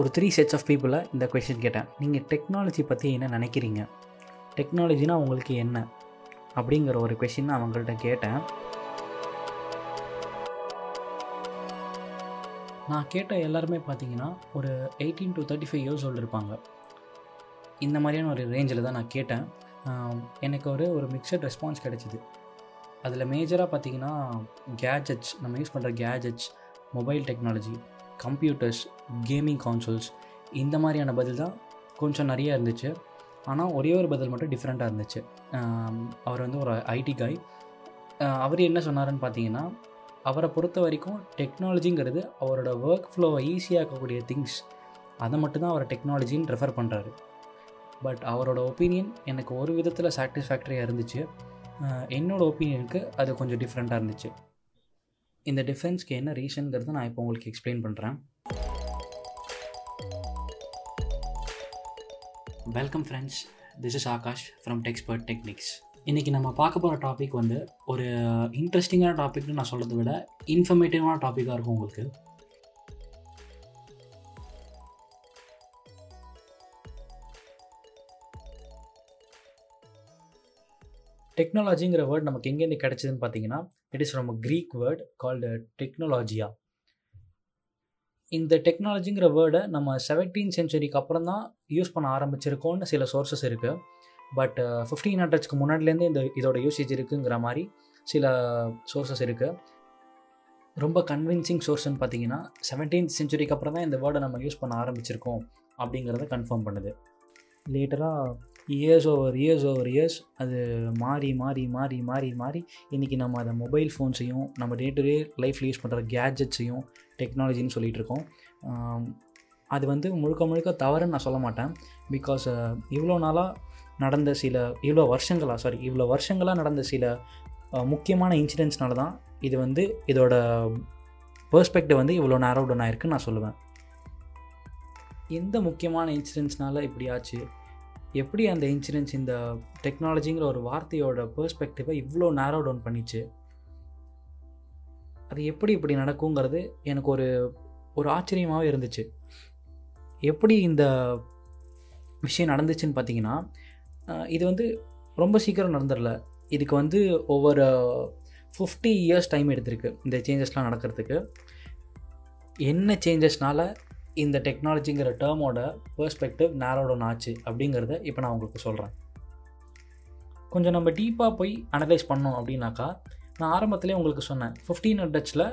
ஒரு three sets of பீப்புளை இந்த கொஷின் கேட்டேன். நீங்கள் டெக்னாலஜி பற்றி என்ன நினைக்கிறீங்க? டெக்னாலஜினா உங்களுக்கு என்ன? அப்படிங்கிற ஒரு கொஷின் அவங்கள்ட்ட கேட்டேன். நான் கேட்ட எல்லாருமே பார்த்தீங்கன்னா ஒரு eighteen to thirty five years old இருப்பாங்க. இந்த மாதிரியான ஒரு ரேஞ்சில் தான் நான் கேட்டேன். எனக்கு ஒரு ஒரு மிக்சட் ரெஸ்பான்ஸ் கிடச்சிது. அதில் மேஜராக பார்த்தீங்கன்னா கேஜெட்ஸ் நம்ம யூஸ் பண்ணுற gadgets mobile technology computers gaming consoles இந்த மாதிரியான பதில் தான் கொஞ்சம் நிறைய இருந்துச்சு. ஆனால் ஒரே ஒரு பதில் மட்டும் டிஃப்ரெண்ட்டாக இருந்துச்சு. அவர் வந்து ஒரு ஐடி காய் அவர் என்ன சொன்னாருன்னு பார்த்தீங்கன்னா அவரை பொறுத்த வரைக்கும் டெக்னாலஜிங்கிறது அவரோட ஒர்க் ஃப்ளோவை ஈஸியாக்கக்கூடிய திங்ஸ் அதை மட்டும்தான் அவர் டெக்னாலஜின்னு ரெஃபர் பண்ணுறாரு பட் அவரோட ஒப்பீனியன் எனக்கு ஒரு விதத்தில் சாட்டிஸ்ஃபேக்டரியாக இருந்துச்சு. என்னோடய ஒப்பீனியனுக்கு அது கொஞ்சம் டிஃப்ரெண்ட்டாக இருந்துச்சு. இந்த டிஃப்ரென்ஸ்க்கு என்ன ரீசனுங்கிறத நான் இப்போ உங்களுக்கு எக்ஸ்பிளைன் பண்ணுறேன் welcome friends this is Akash from Techspert Technics இன்றைக்கி நம்ம பார்க்க போகிற டாபிக் வந்து ஒரு இன்ட்ரெஸ்டிங்கான டாபிக்னு நான் சொல்கிறத விட இன்ஃபர்மேட்டிவான டாப்பிக்காக இருக்கும் உங்களுக்கு. டெக்னாலஜிங்கிற வேர்ட் நமக்கு எங்கேருந்து கிடைச்சதுன்னு பார்த்தீங்கன்னா it is from Greek word called டெக்னாலஜியா இந்த டெக்னாலஜிங்கிற வேர்டை நம்ம செவன்டீன் சென்ச்சுரிக்கு அப்புறம் தான் யூஸ் பண்ண ஆரம்பிச்சிருக்கோம்னு சில சோர்சஸ் இருக்குது பட் ஃபிஃப்டீன் uh, ஹண்ட்ரட்ஸ்க்கு முன்னாடிலேருந்து இந்த இதோட யூசேஜ் இருக்குங்கிற மாதிரி சில சோர்சஸ் இருக்குது ரொம்ப கன்வின்சிங் சோர்ஸ்னு பார்த்தீங்கன்னா செவன்டீன்த் சென்ச்சுரிக்கு அப்புறம் தான் இந்த வேர்டை நம்ம யூஸ் பண்ண ஆரம்பிச்சிருக்கோம் அப்படிங்கிறத கன்ஃபார்ம் பண்ணுது. லேட்டராக years over years over years அது மாறி மாறி மாறி மாறி மாறி இன்றைக்கி நம்ம அதை மொபைல் ஃபோன்ஸையும் நம்ம டே டு டே லைஃப்பில் யூஸ் பண்ணுற கேட்ஜெட்ஸையும் டெக்னாலஜின்னு சொல்லிகிட்டு இருக்கோம். அது வந்து முழுக்க முழுக்க தவறுன்னு நான் சொல்ல மாட்டேன். பிகாஸ் இவ்வளோ நாளாக நடந்த சில இவ்வளோ வருஷங்களாக சாரி இவ்வளோ வருஷங்களாக நடந்த சில முக்கியமான இன்சிடென்ட்ஸ்னால தான் இது வந்து இதோட பெர்ஸ்பெக்டிவ் வந்து இவ்வளோ நேரோ நான் இருக்குன்னு நான் சொல்லுவேன். எந்த முக்கியமான இன்சிடென்ட்ஸ்னால இப்படி ஆச்சு? எப்படி அந்த இன்சிடென்ட்ஸ் இந்த டெக்னாலஜிங்கிற ஒரு வார்த்தையோட பெர்ஸ்பெக்டிவை இவ்வளோ நேரோ டவுன் பண்ணிச்சு? அது எப்படி இப்படி நடக்குங்கிறது எனக்கு ஒரு ஒரு ஆச்சரியமாகவே இருந்துச்சு. எப்படி இந்த விஷயம் நடந்துச்சுன்னு பார்த்தீங்கன்னா இது வந்து ரொம்ப சீக்கிரம் நடந்துடல. இதுக்கு வந்து ஒவ்வொரு ஃபிஃப்டி இயர்ஸ் டைம் எடுத்திருக்கு இந்த சேஞ்சஸ்லாம் நடக்கிறதுக்கு. என்ன சேஞ்சஸ்னால இந்த டெக்னாலஜிங்கிற டேர்மோட பெர்ஸ்பெக்டிவ் நேரோடன் ஆச்சு அப்படிங்கிறத இப்போ நான் உங்களுக்கு சொல்கிறேன் கொஞ்சம் நம்ம டீப்பாக போய் அனலைஸ் பண்ணோம் அப்படின்னாக்கா நான் ஆரம்பத்திலே உங்களுக்கு சொன்னேன் ஃபிஃப்டீன் ஹண்ட்ரட்ஸில்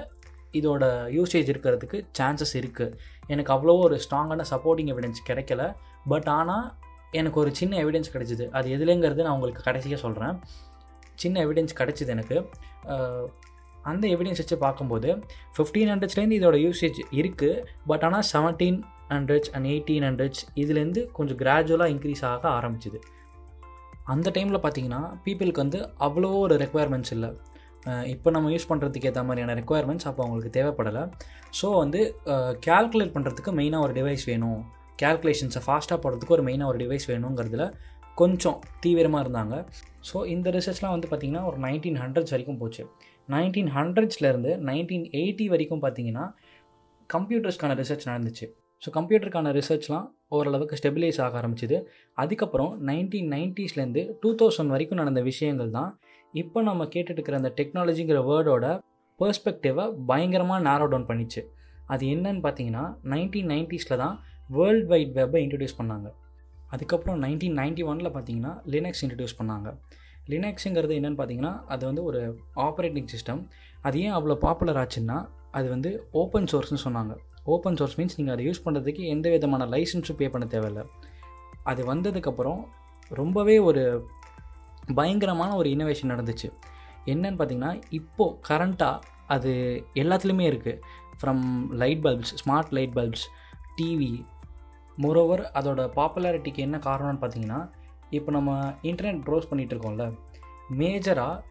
இதோட யூசேஜ் இருக்கிறதுக்கு சான்சஸ் இருக்குது எனக்கு அவ்வளோ ஒரு ஸ்ட்ராங்கான சப்போர்ட்டிங் எவிடன்ஸ் கிடைக்கல. பட் ஆனால் எனக்கு ஒரு சின்ன எவிடன்ஸ் கிடைச்சிது. அது எதுலேங்கிறது நான் உங்களுக்கு கடைசியாக சொல்கிறேன் சின்ன எவிடன்ஸ் கிடைச்சிது எனக்கு. அந்த எவிடன்ஸ் வச்சு பார்க்கும்போது ஃபிஃப்டீன் ஹண்ட்ரட்ஸ்லேருந்து இதோட யூசேஜ் இருக்குது பட் ஆனால் seventeen hundreds and eighteen hundreds இதுலேருந்து கொஞ்சம் கிராஜுவலாக இன்க்ரீஸ் ஆக ஆரம்பிச்சுது. அந்த டைமில் பார்த்தீங்கன்னா பீப்புளுக்கு வந்து அவ்வளோ ஒரு ரெக்குவயர்மெண்ட்ஸ் இல்லை. இப்போ நம்ம யூஸ் பண்ணுறதுக்கு ஏற்ற மாதிரியான ரெக்குவயர்மெண்ட்ஸ் அப்போ அவங்களுக்கு தேவைப்படலை. ஸோ வந்து கேல்குலேட் பண்ணுறதுக்கு மெயினாக ஒரு டிவைஸ் வேணும். கேல்குலேஷன்ஸை ஃபாஸ்ட்டாக போடுறதுக்கு ஒரு மெயினாக ஒரு டிவைஸ் வேணுங்கிறதுல கொஞ்சம் தீவிரமாக இருந்தாங்க. ஸோ இந்த ரிசர்ச்லாம் வந்து பார்த்திங்கன்னா ஒரு நைன்டீன் ஹண்ட்ரட்ஸ் வரைக்கும் போச்சு. நைன்டீன் ஹண்ட்ரட்ஸ்லேருந்து நைன்டீன் எயிட்டி வரைக்கும் பார்த்தீங்கன்னா கம்ப்யூட்டர்ஸ்க்கான ரிசர்ச் நடந்துச்சு. ஸோ கம்ப்யூட்டருக்கான ரிசர்ச்லாம் ஓரளவுக்கு ஸ்டெபிலைஸ் ஆக ஆரம்பிச்சிது. அதுக்கப்புறம் நைன்டீன் நைன்ட்டீஸ்லேருந்து டூ தௌசண்ட் வரைக்கும் நடந்த விஷயங்கள் தான் இப்போ நம்ம கேட்டுட்டு இருக்கிற அந்த டெக்னாலஜிங்கிற வேர்டோட பெர்ஸ்பெக்டிவை பயங்கரமாக நேரோ டவுன் பண்ணிச்சு. அது என்னன்னு பார்த்தீங்கன்னா நைன்டீன் நைன்ட்டீஸில் தான் வேர்ல்ட் வைட் வெப்பை இன்ட்ரடியூஸ் பண்ணாங்க. அதுக்கப்புறம் நைன்டீன் நைன்ட்டி ஒனில் பார்த்தீங்கன்னா லினக்ஸ் இன்ட்ரடியூஸ் பண்ணாங்க. லினக்ஸுங்கிறது என்னென்னு பார்த்தீங்கன்னா அது வந்து ஒரு ஆப்ரேட்டிங் சிஸ்டம் அது ஏன் அவ்வளோ பாப்புலர் ஆச்சுன்னா அது வந்து ஓப்பன் சோர்ஸ்னு சொன்னாங்க. ஓப்பன் சோர்ஸ் மீன்ஸ் நீங்கள் அதை யூஸ் பண்ணுறதுக்கு எந்த விதமான லைசன்ஸும் பே பண்ண தேவையில்லை. அது வந்ததுக்கப்புறம் ரொம்பவே ஒரு பயங்கரமான ஒரு இன்னோவேஷன் நடந்துச்சு. என்னன்னு பார்த்தீங்கன்னா இப்போது கரண்ட்டாக அது எல்லாத்துலேயுமே இருக்குது from light bulbs smart light bulbs TV moreover அதோட பாப்புலாரிட்டிக்கு என்ன காரணம்னு பார்த்தீங்கன்னா இப்போ நம்ம இன்டர்நெட் ப்ரௌஸ் பண்ணிகிட்டு இருக்கோம்ல மேஜராக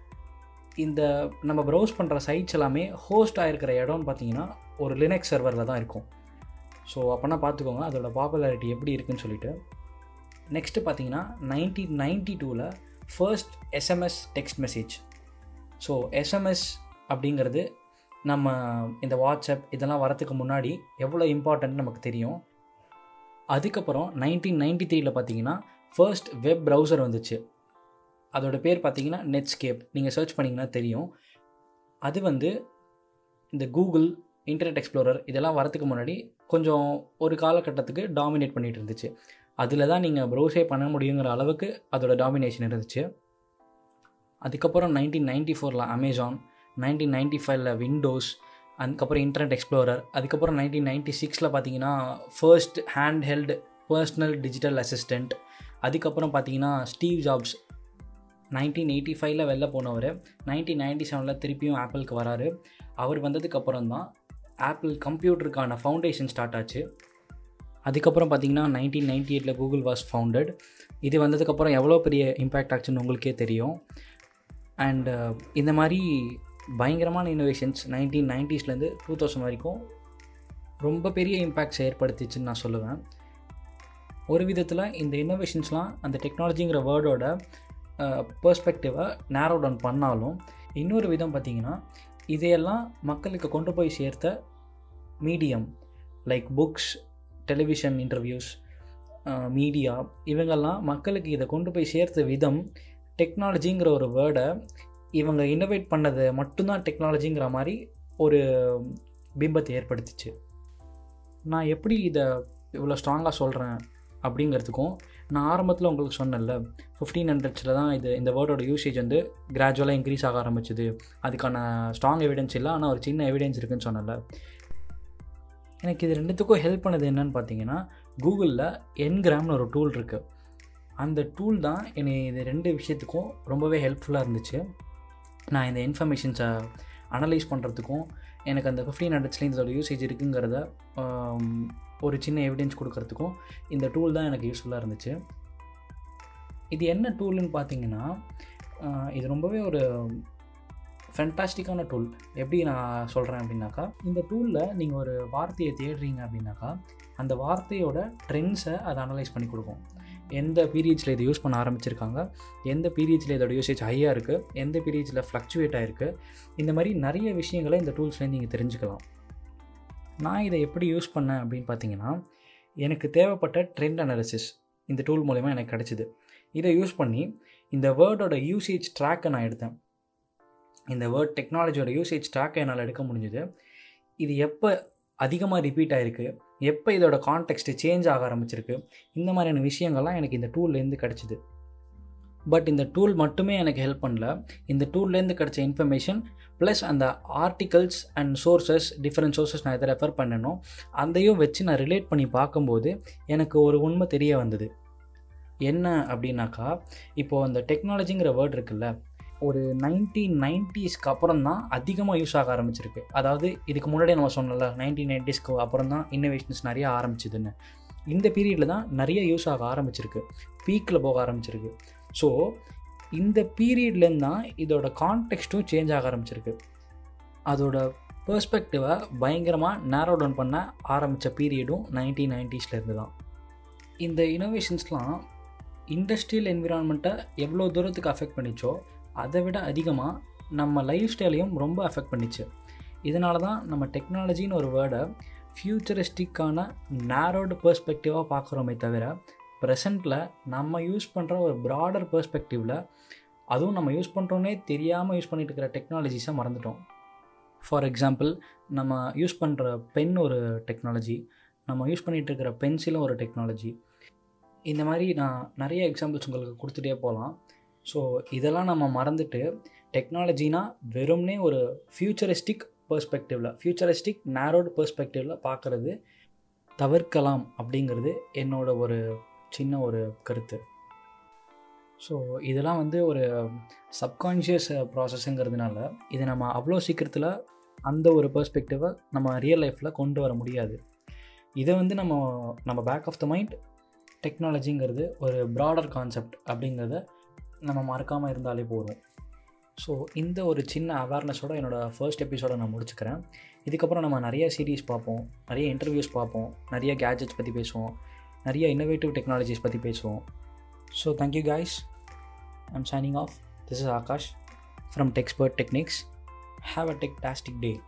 இந்த நம்ம ப்ரௌஸ் பண்ணுற சைட்ஸ் எல்லாமே ஹோஸ்ட் ஆகிருக்கிற இடம்னு பார்த்தீங்கன்னா ஒரு லினக்ஸ் சர்வரில் தான் இருக்கும். ஸோ அப்போனா பார்த்துக்கோங்க அதோட பாப்புலாரிட்டி எப்படி இருக்குன்னு சொல்லிட்டு. நெக்ஸ்ட்டு பார்த்தீங்கன்னா நைன்டீன் நைன்டி டூவில் first SMS text message so SMS அப்படிங்கிறது நம்ம இந்த வாட்ஸ்அப் இதெல்லாம் வரத்துக்கு முன்னாடி எவ்வளோ இம்பார்ட்டன்ட் நமக்கு தெரியும். அதுக்கப்புறம் நைன்டீன் நைன்டி த்ரீயில் பார்த்தீங்கன்னா ஃபர்ஸ்ட் வெப் ப்ரௌசர் வந்துச்சு. அதோட பேர் பார்த்தீங்கன்னா நெட்ஸ்கேப் நீங்கள் சர்ச் பண்ணிங்கன்னா தெரியும். அது வந்து இந்த கூகுள் இன்டர்நெட் எக்ஸ்ப்ளோரர் இதெல்லாம் வரத்துக்கு முன்னாடி கொஞ்சம் ஒரு காலகட்டத்துக்கு டாமினேட் பண்ணிகிட்டு இருந்துச்சு. அதில் தான் நீங்கள் ப்ரௌசே பண்ண முடியுங்கிற அளவுக்கு அதோட டாமினேஷன் இருந்துச்சு. அதுக்கப்புறம் நைன்டீன் நைன்டி ஃபோரில் அமேசான் நைன்டீன் நைன்டி ஃபைவ்ல விண்டோஸ் அதுக்கப்புறம் இன்டர்நெட் எக்ஸ்ப்ளோரர் அதுக்கப்புறம் நைன்டீன் நைன்டி சிக்ஸில் பார்த்தீங்கன்னா first hand held personal digital assistant அதுக்கப்புறம் பார்த்தீங்கன்னா ஸ்டீவ் ஜாப்ஸ் நைன்டீன் எயிட்டி ஃபைவ்ல வெளில போனவர் நைன்டீன் நைன்டி செவனில் திருப்பியும் ஆப்பிளுக்கு வராரு. அவர் வந்ததுக்கப்புறம் தான் ஆப்பிள் கம்ப்யூட்டருக்கான ஃபவுண்டேஷன் ஸ்டார்ட் ஆச்சு. அதுக்கப்புறம் பார்த்தீங்கன்னா நைன்டீன் நைன்டி எயிட்டில் கூகுள் வாஸ் ஃபவுண்டட் இது வந்ததுக்கப்புறம் எவ்வளோ பெரிய இம்பேக்ட் ஆச்சுன்னு உங்களுக்கே தெரியும். அண்டு இந்த மாதிரி பயங்கரமான இன்னோவேஷன்ஸ் நைன்டீன் நைன்டிஸ்லேருந்து டூ தௌசண்ட் வரைக்கும் ரொம்ப பெரிய இம்பேக்ட்ஸ் ஏற்படுத்திச்சுன்னு நான் சொல்லுவேன். ஒரு விதத்தில் இந்த இன்னோவேஷன்ஸ்லாம் அந்த டெக்னாலஜிங்கிற வேர்டோட பர்ஸ்பெக்டிவை நேரோ டவுன் பண்ணாலும் இன்னொரு விதம் பார்த்திங்கன்னா இதையெல்லாம் மக்களுக்கு கொண்டு போய் சேர்த்த medium like books television interviews media இவங்கெல்லாம் மக்களுக்கு இதை கொண்டு போய் சேர்த்த விதம் டெக்னாலஜிங்கிற ஒரு வேர்டை இவங்க இன்னோவேட் பண்ணது மட்டும்தான் டெக்னாலஜிங்கிற மாதிரி ஒரு பிம்பத்தை ஏற்படுத்திச்சு. நான் எப்படி இதை இவ்வளோ ஸ்ட்ராங்காக சொல்கிறேன் அப்படிங்கிறதுக்கும் நான் ஆரம்பத்தில் உங்களுக்கு சொன்னேன்ல ஃபிஃப்டீன் ஹண்ட்ரட்ஸில் தான் இது இந்த வேர்டோட யூசேஜ் வந்து கிராஜுவலாக இன்க்ரீஸ் ஆக ஆரம்பிச்சுது. அதுக்கான ஸ்ட்ராங் எவிடன்ஸ் இல்லை ஆனால் ஒரு சின்ன எவிடன்ஸ் இருக்குன்னு சொன்னல எனக்கு இது ரெண்டுத்துக்கும் ஹெல்ப் பண்ணது என்னன்னு பார்த்தீங்கன்னா கூகுளில் என்கிராம்னு ஒரு டூல் இருக்குது அந்த டூல் தான் என்னை இது ரெண்டு விஷயத்துக்கும் ரொம்பவே ஹெல்ப்ஃபுல்லாக இருந்துச்சு. நான் இந்த இன்ஃபர்மேஷன்ஸை அனலைஸ் பண்ணுறதுக்கும் எனக்கு அந்த ஃபிஃப்டீன் ஹண்ட்ரட்ஸ்லேயும் இதோட யூசேஜ் இருக்குங்கிறத ஒரு சின்ன எவிடன்ஸ் கொடுக்கறதுக்கும் இந்த டூல் தான் எனக்கு யூஸ்ஃபுல்லாக இருந்துச்சு. இது என்ன டூல்னு பார்த்தீங்கன்னா இது ரொம்பவே ஒரு ஃபென்டாஸ்டிக்கான டூல் எப்படி நான் சொல்கிறேன் அப்படின்னாக்கா இந்த டூலில் நீங்கள் ஒரு வார்த்தையை தேடுறீங்க அப்படின்னாக்கா அந்த வார்த்தையோட ட்ரெண்ட்ஸை அதை அனலைஸ் பண்ணி கொடுக்கும். எந்த பீரியட்ஸில் இதை யூஸ் பண்ண ஆரம்பிச்சிருக்காங்க? எந்த பீரியட்ஸில் இதோட யூசேஜ் ஹையாக இருக்குது எந்த பீரியட்ஸில் ஃப்ளக்சுவேட் ஆகிருக்கு இந்த மாதிரி நிறைய விஷயங்களை இந்த டூல்ஸ்லேருந்து நீங்கள் தெரிஞ்சுக்கலாம். நான் இதை எப்படி யூஸ் பண்ணேன் அப்படின்னு பார்த்தீங்கன்னா எனக்கு தேவைப்பட்ட ட்ரெண்ட் அனாலிசிஸ் இந்த டூல் மூலயமா எனக்கு கிடச்சிது. இதை யூஸ் பண்ணி இந்த வேர்டோட யூசேஜ் ட்ராக்கை நான் எடுத்தேன். இந்த வேர்ட் டெக்னாலஜியோட யூசேஜ் ட்ராக்கை என்னால் எடுக்க முடிஞ்சுது. இது எப்போ அதிகமாக ரிப்பீட் ஆகிருக்கு எப்போ இதோட கான்டெக்ட் சேஞ்ச் ஆக ஆரம்பிச்சிருக்கு? இந்த மாதிரியான விஷயங்கள்லாம் எனக்கு இந்த டூல்லேருந்து கிடச்சிது. பட் இந்த டூல் மட்டுமே எனக்கு ஹெல்ப் பண்ணல. இந்த டூல்லேருந்து கிடச்ச இன்ஃபர்மேஷன் ப்ளஸ் அந்த articles and sources different sources நான் எதை ரெஃபர் பண்ணணும் அதையும் வச்சு நான் ரிலேட் பண்ணி பார்க்கும்போது எனக்கு ஒரு உண்மை தெரிய வந்தது. என்ன அப்படின்னாக்கா இப்போது அந்த டெக்னாலஜிங்கிற வேர்ட் இருக்குல்ல ஒரு நைன்டீன் நைன்ட்டீஸ்க்கு அப்புறம் தான் அதிகமாக யூஸ் ஆக ஆரம்பிச்சிருக்கு. அதாவது இதுக்கு முன்னாடியே நம்ம சொன்னல நைன்டீன் நைன்ட்டீஸ்க்கு அப்புறம் தான் இன்னோவேஷன்ஸ் நிறைய ஆரம்பிச்சுதுன்னு. இந்த பீரியடில் தான் நிறைய யூஸ் ஆக ஆரம்பிச்சிருக்கு. பீக்கில் போக ஆரம்பிச்சிருக்கு. ஸோ இந்த பீரியட்லேருந்து தான் இதோட கான்டெக்ஸ்ட்டும் சேஞ்ச் ஆக ஆரம்பிச்சிருக்கு. அதோட பெர்ஸ்பெக்டிவை பயங்கரமாக நேரோ டவுன் பண்ண ஆரம்பித்த பீரியடும் நைன்டீன் நைன்ட்டீஸ்லேருந்து தான் இந்த இனோவேஷன்ஸ்லாம் இண்டஸ்ட்ரியல் என்விரான்மெண்ட்டை எவ்வளோ தூரத்துக்கு அஃபெக்ட் பண்ணிச்சோ அதை விட அதிகமாக நம்ம லைஃப் ஸ்டைலையும் ரொம்ப அஃபெக்ட் பண்ணிச்சு. இதனால தான் நம்ம டெக்னாலஜின்னு ஒரு வேர்டை ஃப்யூச்சரிஸ்டிக்கான நேரோடு பெர்ஸ்பெக்டிவாக பார்க்குறோமே தவிர ப்ரெசண்ட்டில் நம்ம யூஸ் பண்ணுற ஒரு ப்ராடர் பெர்ஸ்பெக்டிவில் அதுவும் நம்ம யூஸ் பண்ணுறோன்னே தெரியாமல் யூஸ் பண்ணிட்டு இருக்கிற டெக்னாலஜிஸை மறந்துட்டோம். ஃபார் எக்ஸாம்பிள் நம்ம யூஸ் பண்ணுற பென் ஒரு டெக்னாலஜி நம்ம யூஸ் பண்ணிகிட்டு இருக்கிற பென்சிலும் ஒரு டெக்னாலஜி இந்த மாதிரி நான் நிறைய எக்ஸாம்பிள்ஸ் உங்களுக்கு கொடுத்துட்டே போகலாம். ஸோ இதெல்லாம் நம்ம மறந்துட்டு டெக்னாலஜினா வெறும்னே ஒரு ஃப்யூச்சரிஸ்டிக் பர்ஸ்பெக்டிவில் ஃப்யூச்சரிஸ்டிக் நேரோடு பர்ஸ்பெக்டிவில் பார்க்குறது தவிர்க்கலாம் அப்படிங்கிறது என்னோட ஒரு சின்ன ஒரு கருத்து. ஸோ இதெல்லாம் வந்து ஒரு சப்கான்ஷியஸ் ப்ராசஸ்ஸுங்கிறதுனால இதை நம்ம அவ்வளோ சீக்கிரத்தில் அந்த ஒரு பெர்ஸ்பெக்டிவை நம்ம ரியல் லைஃப்பில் கொண்டு வர முடியாது. இதை வந்து நம்ம நம்ம பேக் ஆஃப் த மைண்ட் டெக்னாலஜிங்கிறது ஒரு ப்ராடர் கான்செப்ட் அப்படிங்கிறத நம்ம மறக்காமல் இருந்தாலே போதும். ஸோ இந்த ஒரு சின்ன அவேர்னஸோட என்னோடய ஃபர்ஸ்ட் எபிசோடை நான் முடிச்சுக்கிறேன். இதுக்கப்புறம் நம்ம நிறைய சீரீஸ் பார்ப்போம். நிறைய இன்டர்வியூஸ் பார்ப்போம். நிறைய கேஜெட்ஸ் பற்றி பேசுவோம். நிறைய இன்னோவேட்டிவ் டெக்னாலஜிஸ் பற்றி பேசுவோம். So thank you guys I'm signing off this is Aakash from Techspert Technics have a techtastic day